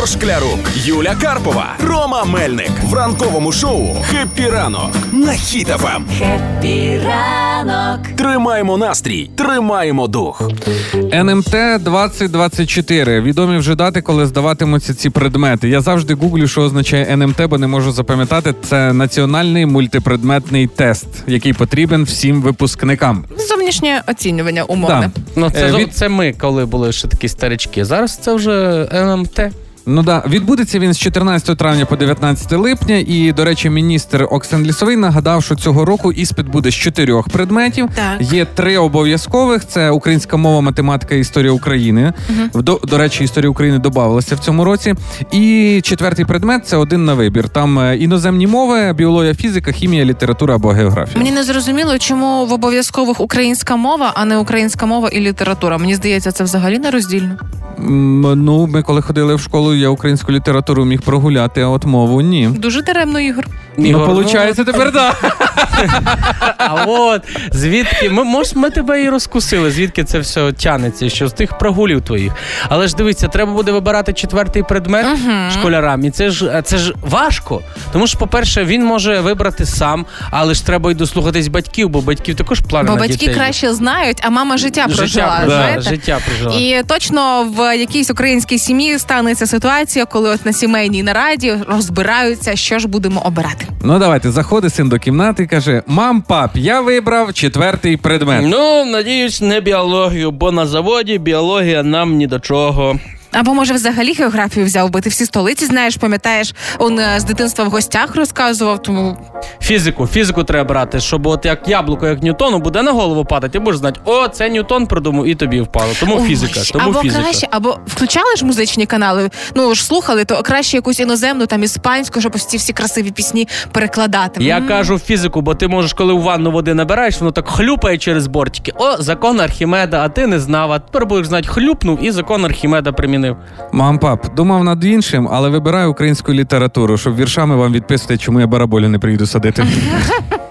Ігор Шклярук, Юля Карпова, Рома Мельник в ранковому шоу «Хеппі ранок» на Хіт-ФМ. Хеппі ранок. Тримаємо настрій, тримаємо дух. НМТ 2024. Відомі вже дати, коли здаватимуться ці предмети. Я завжди гуглю, що означає НМТ, бо не можу запам'ятати. Це національний мультипредметний тест, який потрібен всім випускникам. Зовнішнє оцінювання умовне. Да. Ну, це, Е, від- це ми, коли були ще такі старички. Зараз це вже НМТ. Ну да, відбудеться він з 14 травня по 19 липня. І, до речі, міністр Оксен Лісовий нагадав, що цього року іспит буде з чотирьох предметів. Так. Є три обов'язкових: це українська мова, математика і історія України. До, до речі, історія України додавалася в цьому році. І четвертий предмет це один на вибір. Там е, іноземні мови, біологія, фізика, хімія, література або географія. Мені не зрозуміло, чому в обов'язкових українська мова, а не українська мова і література. Мені здається, це взагалі не роздільно. Ну, ми коли ходили в школу, я українську літературу міг прогуляти, а от мову ні. Дуже даремно, Ігор. Ігор, ну, виходить, тепер да. А от звідки ми мож, ми тебе і розкусили, звідки це все тянеться, що з тих прогулів твоїх. Але ж дивіться, треба буде вибирати четвертий предмет школярам, і це ж це ж важко. Тому що, по-перше, він може вибрати сам, але ж треба й дослухатись батьків, бо батьків також плани Бо на батьки дітей. краще знають, а мама життя прожила. життя, прожила, знаєте? життя прожила. І точно в якійсь українській сім'ї станеться ситуація, коли от на сімейній нараді розбираються, що ж будемо обирати. Ну давайте, заходить син до кімнати каже: Мам, пап, я вибрав четвертий предмет. Ну, надіюсь, не біологію, бо на заводі біологія нам ні до чого. Або може взагалі географію взяв, бо ти всі столиці знаєш, пам'ятаєш, он е, з дитинства в гостях розказував. Тому Фізику, фізику треба брати, щоб от як яблуко, як Ньютону, буде на голову падати, ти будеш знати, о, це Ньютон придумав і тобі впало. Тому Ой, фізика, тому або фізика. краще, або включали ж музичні канали. Ну ж слухали, то краще якусь іноземну, там іспанську, щоб ось ці всі красиві пісні перекладати. Я М. кажу фізику, бо ти можеш, коли у ванну води набираєш, воно так хлюпає через бортики. О, закон Архімеда, а ти не знав. А тепер будеш знати, хлюпнув і закон Архімеда примінив. Мам, пап, думав над іншим, але вибираю українську літературу, щоб віршами вам відписати, чому я бараболю не приїду Russa dentro.